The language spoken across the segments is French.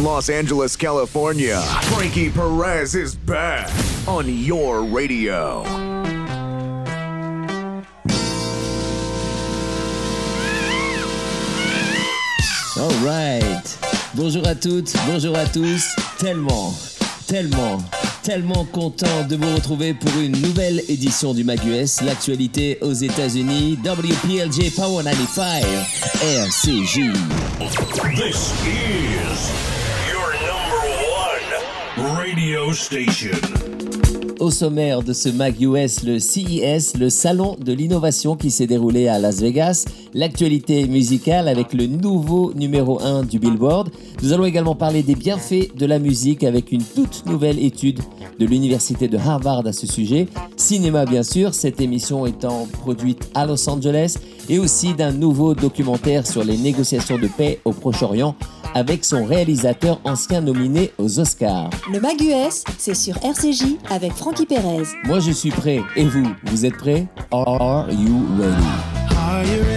from Los Angeles, California, Frankie Perez is back on your radio. All right. Bonjour à toutes, bonjour à tous. Tellement, tellement, tellement content de vous retrouver pour une nouvelle édition du MagUS, l'actualité aux États-Unis, WPLJ Power 95, RCJ. This is radio station. Au sommaire de ce MagUS, le CES, le salon de l'innovation qui s'est déroulé à Las Vegas, l'actualité musicale avec le nouveau numéro 1 du Billboard. Nous allons également parler des bienfaits de la musique avec une toute nouvelle étude de l'université de Harvard à ce sujet. Cinéma bien sûr, cette émission étant produite à Los Angeles et aussi d'un nouveau documentaire sur les négociations de paix au Proche-Orient avec son réalisateur ancien nominé aux Oscars. Le MagUS, c'est sur RCJ avec Frankie Perez. Moi je suis prêt. Et vous, vous êtes prêts? Are you ready? Are you ready?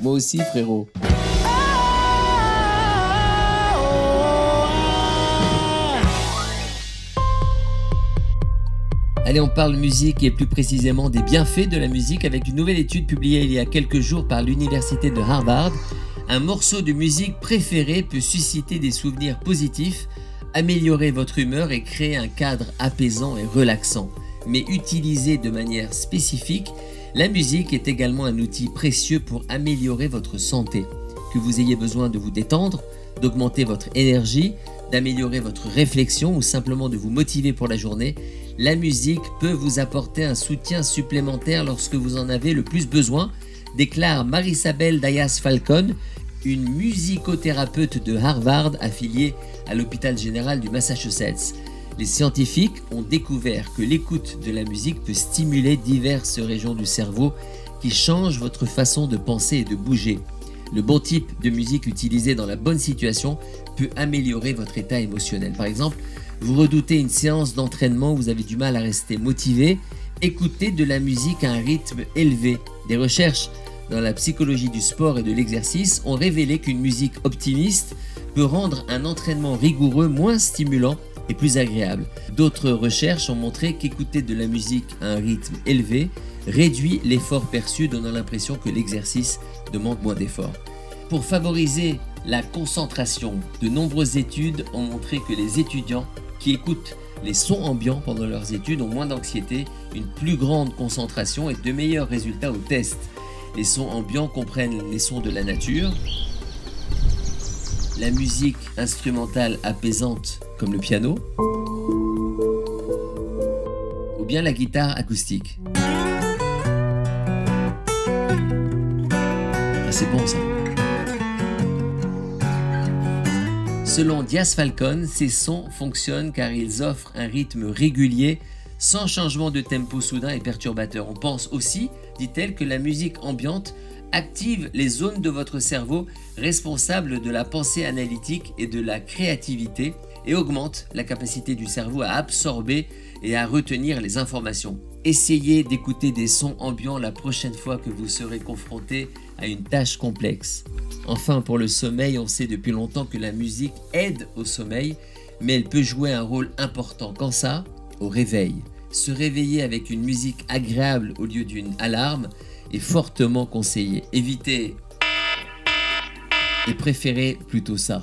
Moi aussi frérot. Allez, on parle musique et plus précisément des bienfaits de la musique avec une nouvelle étude publiée il y a quelques jours par l'université de Harvard. Un morceau de musique préféré peut susciter des souvenirs positifs, améliorer votre humeur et créer un cadre apaisant et relaxant. Mais utilisé de manière spécifique, la musique est également un outil précieux pour améliorer votre santé. Que vous ayez besoin de vous détendre, d'augmenter votre énergie, d'améliorer votre réflexion ou simplement de vous motiver pour la journée, la musique peut vous apporter un soutien supplémentaire lorsque vous en avez le plus besoin, déclare Marisabel Dayas Falcon, une musicothérapeute de Harvard affiliée à l'hôpital général du Massachusetts. Les scientifiques ont découvert que l'écoute de la musique peut stimuler diverses régions du cerveau qui changent votre façon de penser et de bouger. Le bon type de musique utilisé dans la bonne situation peut améliorer votre état émotionnel. Par exemple, vous redoutez une séance d'entraînement vous avez du mal à rester motivé, écoutez de la musique à un rythme élevé. Des recherches dans la psychologie du sport et de l'exercice ont révélé qu'une musique optimiste peut rendre un entraînement rigoureux moins stimulant et plus agréable. D'autres recherches ont montré qu'écouter de la musique à un rythme élevé réduit l'effort perçu, donnant l'impression que l'exercice demande moins d'effort. Pour favoriser la concentration, de nombreuses études ont montré que les étudiants qui écoutent les sons ambiants pendant leurs études ont moins d'anxiété, une plus grande concentration et de meilleurs résultats au test. Les sons ambiants comprennent les sons de la nature, la musique instrumentale apaisante comme le piano, ou bien la guitare acoustique. Ah, c'est bon ça. Selon Diaz Falcon, ces sons fonctionnent car ils offrent un rythme régulier sans changement de tempo soudain et perturbateur. On pense aussi, dit-elle, que la musique ambiante active les zones de votre cerveau responsables de la pensée analytique et de la créativité et augmente la capacité du cerveau à absorber et à retenir les informations. Essayez d'écouter des sons ambiants la prochaine fois que vous serez confronté à une tâche complexe. Enfin, pour le sommeil, on sait depuis longtemps que la musique aide au sommeil, mais elle peut jouer un rôle important. Quand ça? Au réveil. Se réveiller avec une musique agréable au lieu d'une alarme est fortement conseillé. Évitez et préférez plutôt ça.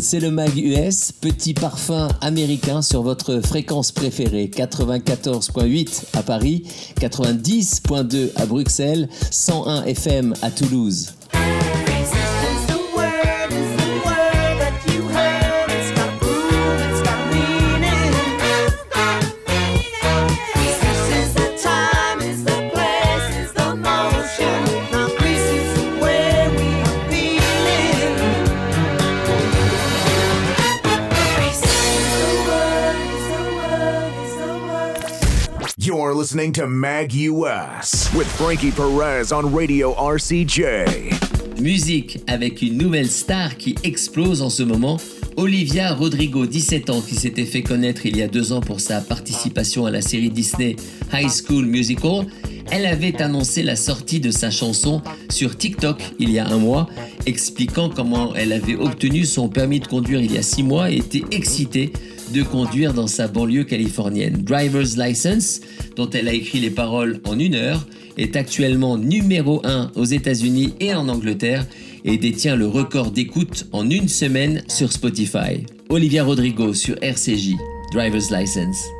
C'est le Mag US, petit parfum américain sur votre fréquence préférée, 94.8 à Paris, 90.2 à Bruxelles, 101 FM à Toulouse. Listening to US with Frankie Perez on Radio RCJ. Musique avec une nouvelle star qui explose en ce moment, Olivia Rodrigo, 17 ans, qui s'était fait connaître il y a deux ans pour sa participation à la série Disney High School Musical. Elle avait annoncé la sortie de sa chanson sur TikTok il y a un mois, expliquant comment elle avait obtenu son permis de conduire il y a six mois et était excitée de conduire dans sa banlieue californienne. Driver's License, dont elle a écrit les paroles en une heure, est actuellement numéro 1 aux États-Unis et en Angleterre et détient le record d'écoute en une semaine sur Spotify. Olivia Rodrigo sur RCJ, Driver's License.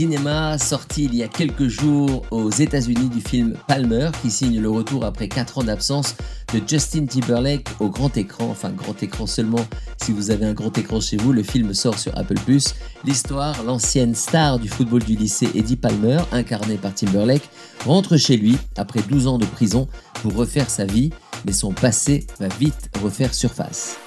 Cinéma sorti il y a quelques jours aux États-Unis du film Palmer qui signe le retour après 4 ans d'absence de Justin Timberlake au grand écran, enfin grand écran seulement si vous avez un grand écran chez vous. Le film sort sur Apple Plus. L'histoire, l'ancienne star du football du lycée Eddie Palmer, incarné par Timberlake, rentre chez lui après 12 ans de prison pour refaire sa vie, mais son passé va vite refaire surface.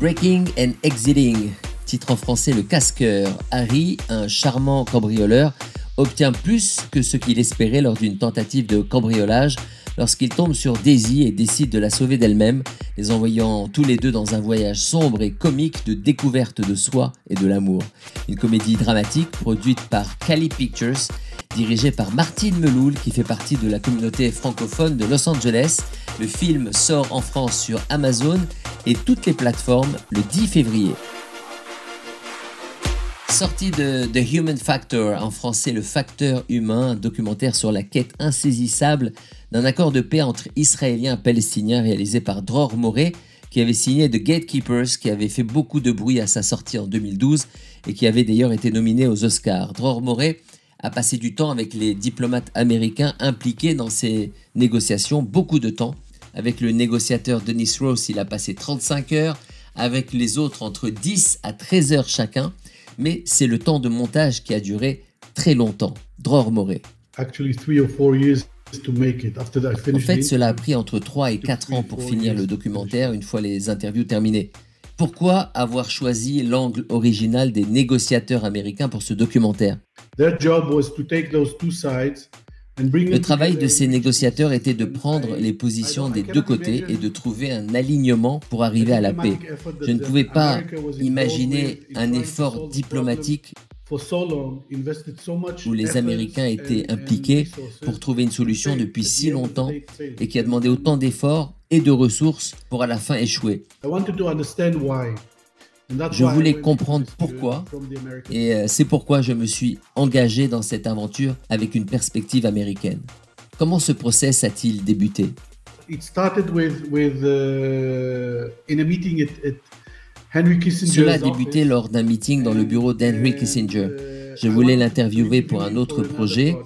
Breaking and Exiting, titre en français Le Casqueur. Harry, un charmant cambrioleur, obtient plus que ce qu'il espérait lors d'une tentative de cambriolage lorsqu'il tombe sur Daisy et décide de la sauver d'elle-même, les envoyant tous les deux dans un voyage sombre et comique de découverte de soi et de l'amour. Une comédie dramatique produite par Cali Pictures, dirigée par Martine Meloul qui fait partie de la communauté francophone de Los Angeles. Le film sort en France sur Amazon et toutes les plateformes le 10 février. Sortie de The Human Factor, en français le facteur humain, un documentaire sur la quête insaisissable d'un accord de paix entre Israéliens et Palestiniens réalisé par Dror Moré, qui avait signé The Gatekeepers, qui avait fait beaucoup de bruit à sa sortie en 2012 et qui avait d'ailleurs été nominé aux Oscars. Dror Moré a passé du temps avec les diplomates américains impliqués dans ces négociations, beaucoup de temps. Avec le négociateur Denis Ross, il a passé 35 heures, avec les autres entre 10 à 13 heures chacun, mais c'est le temps de montage qui a duré très longtemps. Dror Moré. En fait, cela a pris entre 3 et 4 ans pour finir le documentaire une fois les interviews terminées. Pourquoi avoir choisi l'angle original des négociateurs américains pour ce documentaire? Le travail de ces négociateurs était de prendre les positions des deux côtés et de trouver un alignement pour arriver à la paix. Je ne pouvais pas imaginer un effort diplomatique où les Américains étaient impliqués pour trouver une solution depuis si longtemps et qui a demandé autant d'efforts et de ressources pour à la fin échouer. Je voulais comprendre pourquoi Et euh, c'est pourquoi je me suis engagé dans cette aventure avec une perspective américaine. Comment ce process a-t-il débuté? Uh, Cela a débuté lors d'un meeting dans le bureau d'Henry Kissinger. Je voulais l'interviewer pour un autre projet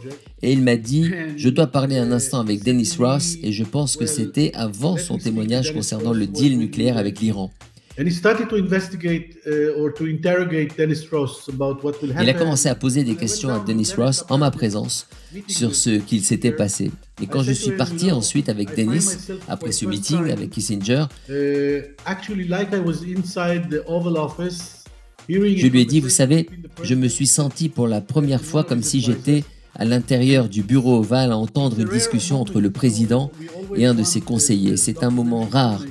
et il m'a dit Je dois parler un instant avec Dennis Ross et je pense que c'était avant son témoignage concernant le deal nucléaire avec l'Iran. And he started to investigate uh, or to interrogate Dennis Ross about what will happen. Il a commencé à poser des questions à Dennis Ross en ma présence sur ce qu'il s'était passé. Et quand je suis parti ensuite avec Dennis, après ce meeting avec Kissinger, Uh, actually, like I was inside the Oval Office, hearing je lui ai dit, vous savez, je me suis senti pour la première fois comme si j'étais à l'intérieur du bureau ovale à entendre une discussion entre le président et un de ses conseillers. C'est un moment rare.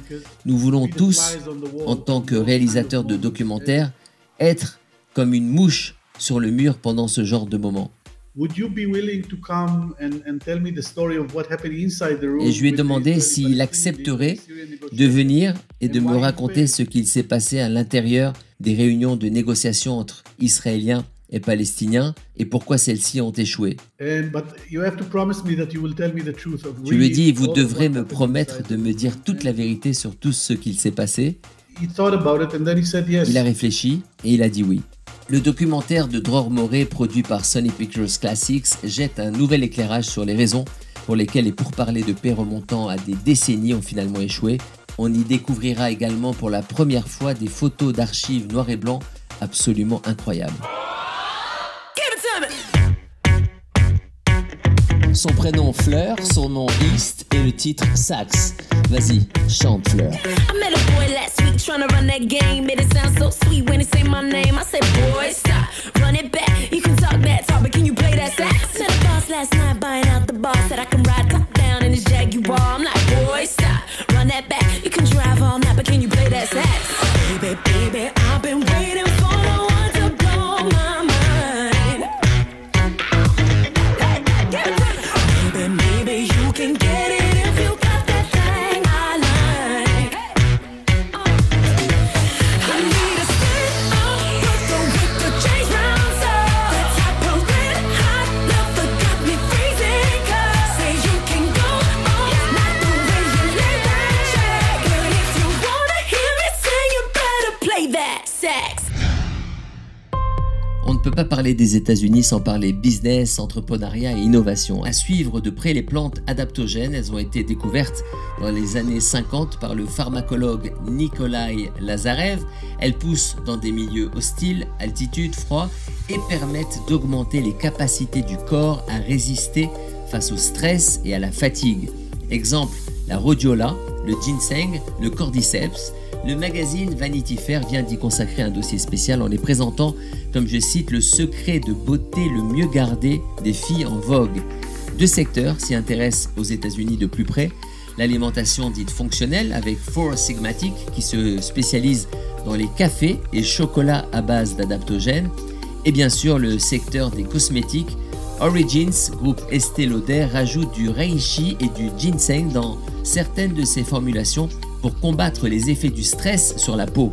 Nous voulons tous, en tant que réalisateurs de documentaires, être comme une mouche sur le mur pendant ce genre de moment. Would you be willing to come and, and tell me the story of what happened inside the room? Et je lui ai demandé s'il accepterait de venir et de me raconter ce qu'il s'est passé à l'intérieur des réunions de négociation entre Israéliens et Palestiniens et pourquoi celles-ci ont échoué. Je lui dit, vous devrez me promettre de me dire toute la vérité sur tout ce qu'il s'est passé. He thought about it and then he said yes. Il a réfléchi et il a dit oui. Le documentaire de Dror Moré, produit par Sony Pictures Classics, jette un nouvel éclairage sur les raisons pour lesquelles les pourparlers de paix remontant à des décennies ont finalement échoué. On y découvrira également pour la première fois des photos d'archives noir et blanc absolument incroyables. Son prénom Fleur, son nom East et le titre Sax. Vas-y, chante Fleur. I met a boy last week trying to run that game. Made it sound so sweet when he say my name. I said, sans parler business, entrepreneuriat et innovation. À suivre de près les plantes adaptogènes, elles ont été découvertes dans les années 50 par le pharmacologue Nikolai Lazarev. Elles poussent dans des milieux hostiles, altitude, froid et permettent d'augmenter les capacités du corps à résister face au stress et à la fatigue. Exemple, la rhodiola, le ginseng, le cordyceps. Le magazine Vanity Fair vient d'y consacrer un dossier spécial en les présentant comme je cite le secret de beauté le mieux gardé des filles en vogue. Deux secteurs s'y intéressent aux États-Unis de plus près. L'alimentation dite fonctionnelle avec Four Sigmatic qui se spécialise dans les cafés et chocolats à base d'adaptogènes. Et bien sûr le secteur des cosmétiques. Origins, groupe Estée Lauder, rajoute du reishi et du ginseng dans certaines de ses formulations pour combattre les effets du stress sur la peau.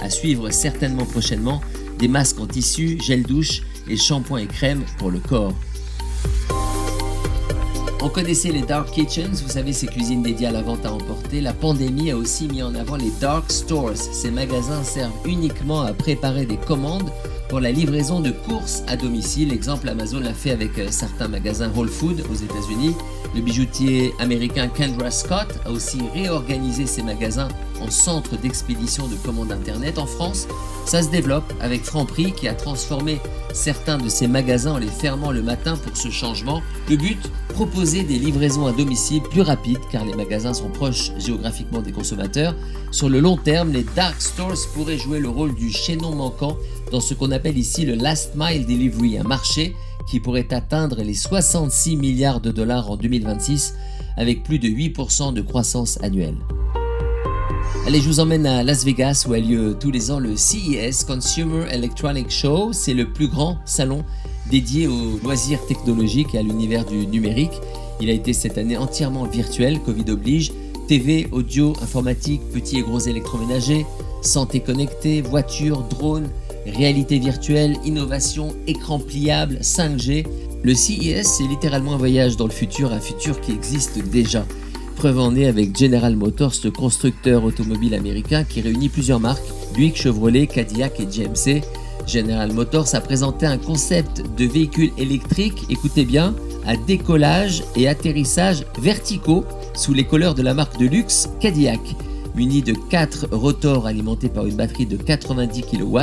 À suivre certainement prochainement des masques en tissu, gel douche et shampoing et crème pour le corps. On connaissait les dark kitchens, vous savez ces cuisines dédiées à la vente à emporter. La pandémie a aussi mis en avant les dark stores. Ces magasins servent uniquement à préparer des commandes pour la livraison de courses à domicile. Exemple, Amazon l'a fait avec euh, certains magasins Whole Food aux États-Unis. Le bijoutier américain Kendra Scott a aussi réorganisé ses magasins en centre d'expédition de commandes internet. En France, ça se développe avec Franprix qui a transformé certains de ses magasins en les fermant le matin pour ce changement. Le but Proposer des livraisons à domicile plus rapides car les magasins sont proches géographiquement des consommateurs. Sur le long terme, les dark stores pourraient jouer le rôle du chaînon manquant dans ce qu'on appelle ici le last mile delivery, un marché qui pourrait atteindre les 66 milliards de dollars en 2026 avec plus de 8% de croissance annuelle. Allez, je vous emmène à Las Vegas où a lieu tous les ans le CES Consumer Electronic Show. C'est le plus grand salon dédié aux loisirs technologiques et à l'univers du numérique. Il a été cette année entièrement virtuel, Covid oblige. TV, audio, informatique, petits et gros électroménagers, santé connectée, voitures, drones, réalité virtuelle, innovation, écran pliable, 5G. Le CES, c'est littéralement un voyage dans le futur, un futur qui existe déjà. Preuve en est avec General Motors, le constructeur automobile américain qui réunit plusieurs marques, Buick, Chevrolet, Cadillac et GMC. General Motors a présenté un concept de véhicule électrique, écoutez bien, à décollage et atterrissage verticaux sous les couleurs de la marque de luxe Cadillac. Muni de 4 rotors alimentés par une batterie de 90 kW,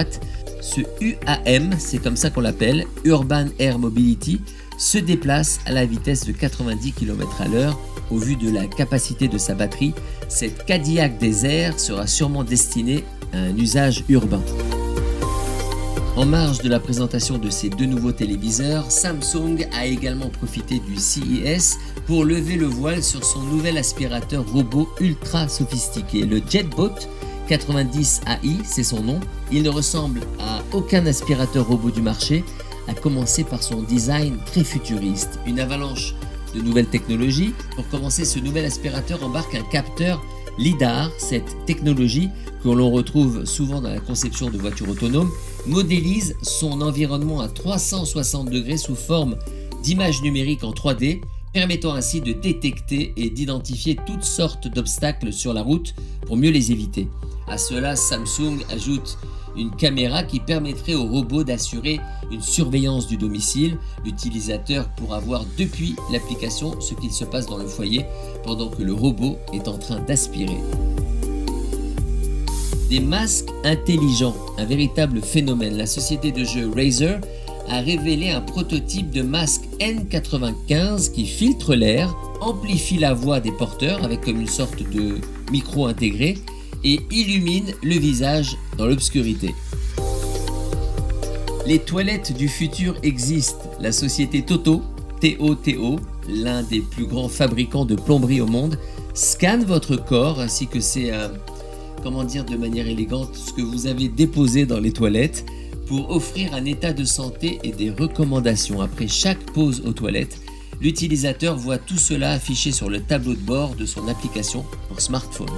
ce UAM, c'est comme ça qu'on l'appelle, Urban Air Mobility, se déplace à la vitesse de 90 km à l'heure. Au vu de la capacité de sa batterie, cette Cadillac des airs sera sûrement destinée à un usage urbain. En marge de la présentation de ces deux nouveaux téléviseurs, Samsung a également profité du CES pour lever le voile sur son nouvel aspirateur robot ultra sophistiqué, le JetBot 90 AI, c'est son nom. Il ne ressemble à aucun aspirateur robot du marché, à commencer par son design très futuriste. Une avalanche de nouvelles technologies. Pour commencer, ce nouvel aspirateur embarque un capteur LIDAR, cette technologie que l'on retrouve souvent dans la conception de voitures autonomes, modélise son environnement à 360 degrés sous forme d'images numériques en 3D, permettant ainsi de détecter et d'identifier toutes sortes d'obstacles sur la route pour mieux les éviter. À cela, Samsung ajoute une caméra qui permettrait au robot d'assurer une surveillance du domicile. L'utilisateur pourra voir depuis l'application ce qu'il se passe dans le foyer pendant que le robot est en train d'aspirer. Des masques intelligents, un véritable phénomène. La société de jeux Razer a révélé un prototype de masque N95 qui filtre l'air, amplifie la voix des porteurs avec comme une sorte de micro intégré et illumine le visage dans l'obscurité. Les toilettes du futur existent. La société Toto, TOTO, l'un des plus grands fabricants de plomberie au monde, scanne votre corps ainsi que c'est euh, comment dire de manière élégante ce que vous avez déposé dans les toilettes pour offrir un état de santé et des recommandations. Après chaque pause aux toilettes, l'utilisateur voit tout cela affiché sur le tableau de bord de son application pour smartphone.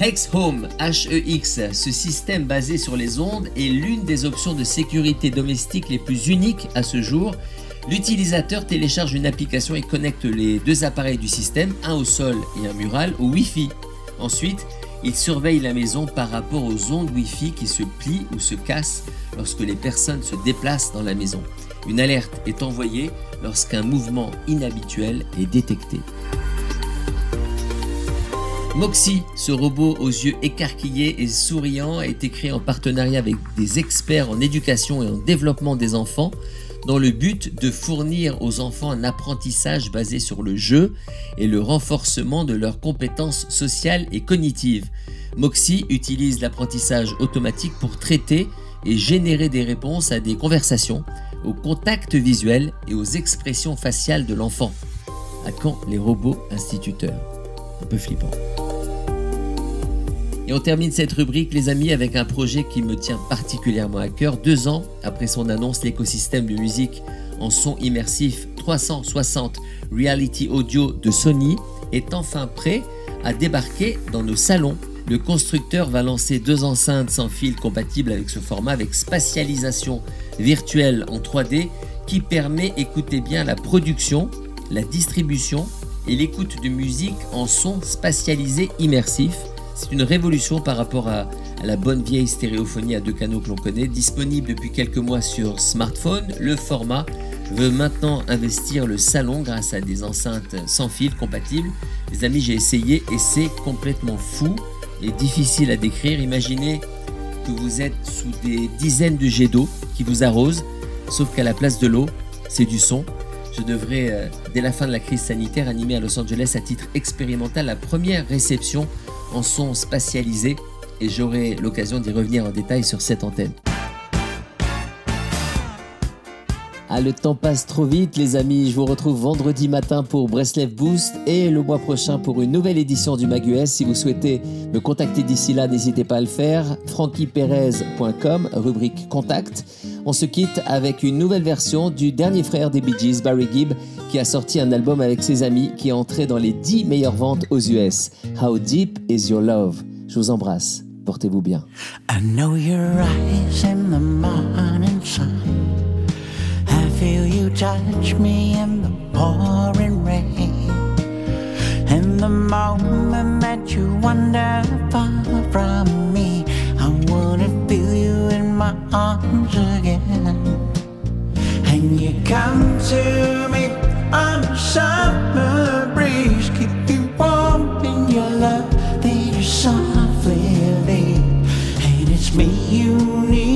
Hex Home, HEX, ce système basé sur les ondes est l'une des options de sécurité domestique les plus uniques à ce jour. L'utilisateur télécharge une application et connecte les deux appareils du système, un au sol et un mural, au Wi-Fi. Ensuite, il surveille la maison par rapport aux ondes Wi-Fi qui se plient ou se cassent lorsque les personnes se déplacent dans la maison. Une alerte est envoyée lorsqu'un mouvement inhabituel est détecté. Moxie, ce robot aux yeux écarquillés et souriants, a été créé en partenariat avec des experts en éducation et en développement des enfants dans le but de fournir aux enfants un apprentissage basé sur le jeu et le renforcement de leurs compétences sociales et cognitives. Moxie utilise l'apprentissage automatique pour traiter et générer des réponses à des conversations, au contact visuel et aux expressions faciales de l'enfant. À quand les robots instituteurs? Un peu flippant. Et on termine cette rubrique, les amis, avec un projet qui me tient particulièrement à cœur. Deux ans après son annonce, l'écosystème de musique en son immersif 360 Reality Audio de Sony est enfin prêt à débarquer dans nos salons. le constructeur va lancer deux enceintes sans fil compatibles avec ce format avec spatialisation virtuelle en 3D qui permet, écoutez bien, la production, la distribution et l'écoute de musique en son spatialisé immersif. C'est une révolution par rapport à, la bonne vieille stéréophonie à deux canaux que l'on connaît, disponible depuis quelques mois sur smartphone. Le format veut maintenant investir le salon grâce à des enceintes sans fil compatibles. Les amis, j'ai essayé et c'est complètement fou et difficile à décrire. Imaginez que vous êtes sous des dizaines de jets d'eau qui vous arrosent, sauf qu'à la place de l'eau, c'est du son. Je devrais, euh, dès la fin de la crise sanitaire, animer à Los Angeles à titre expérimental la première réception en son spatialisé et j'aurai l'occasion d'y revenir en détail sur cette antenne. Ah, le temps passe trop vite, les amis. Je vous retrouve vendredi matin pour Breslev Boost et le mois prochain pour une nouvelle édition du MagUS. Si vous souhaitez me contacter d'ici là, n'hésitez pas à le faire. frankieperez.com, rubrique contact. On se quitte avec une nouvelle version du dernier frère des Bee Gees, Barry Gibb, qui a sorti un album avec ses amis qui est entré dans les 10 meilleures ventes aux US. How Deep Is Your Love? Je vous embrasse. Portez-vous bien. I know your eyes in the morning sun. I feel you touch me in the pouring rain. And the moment that you wander far from my arms again. And you come to me on a summer breeze, keep you warm in your love, then you softly leave. And it's me you need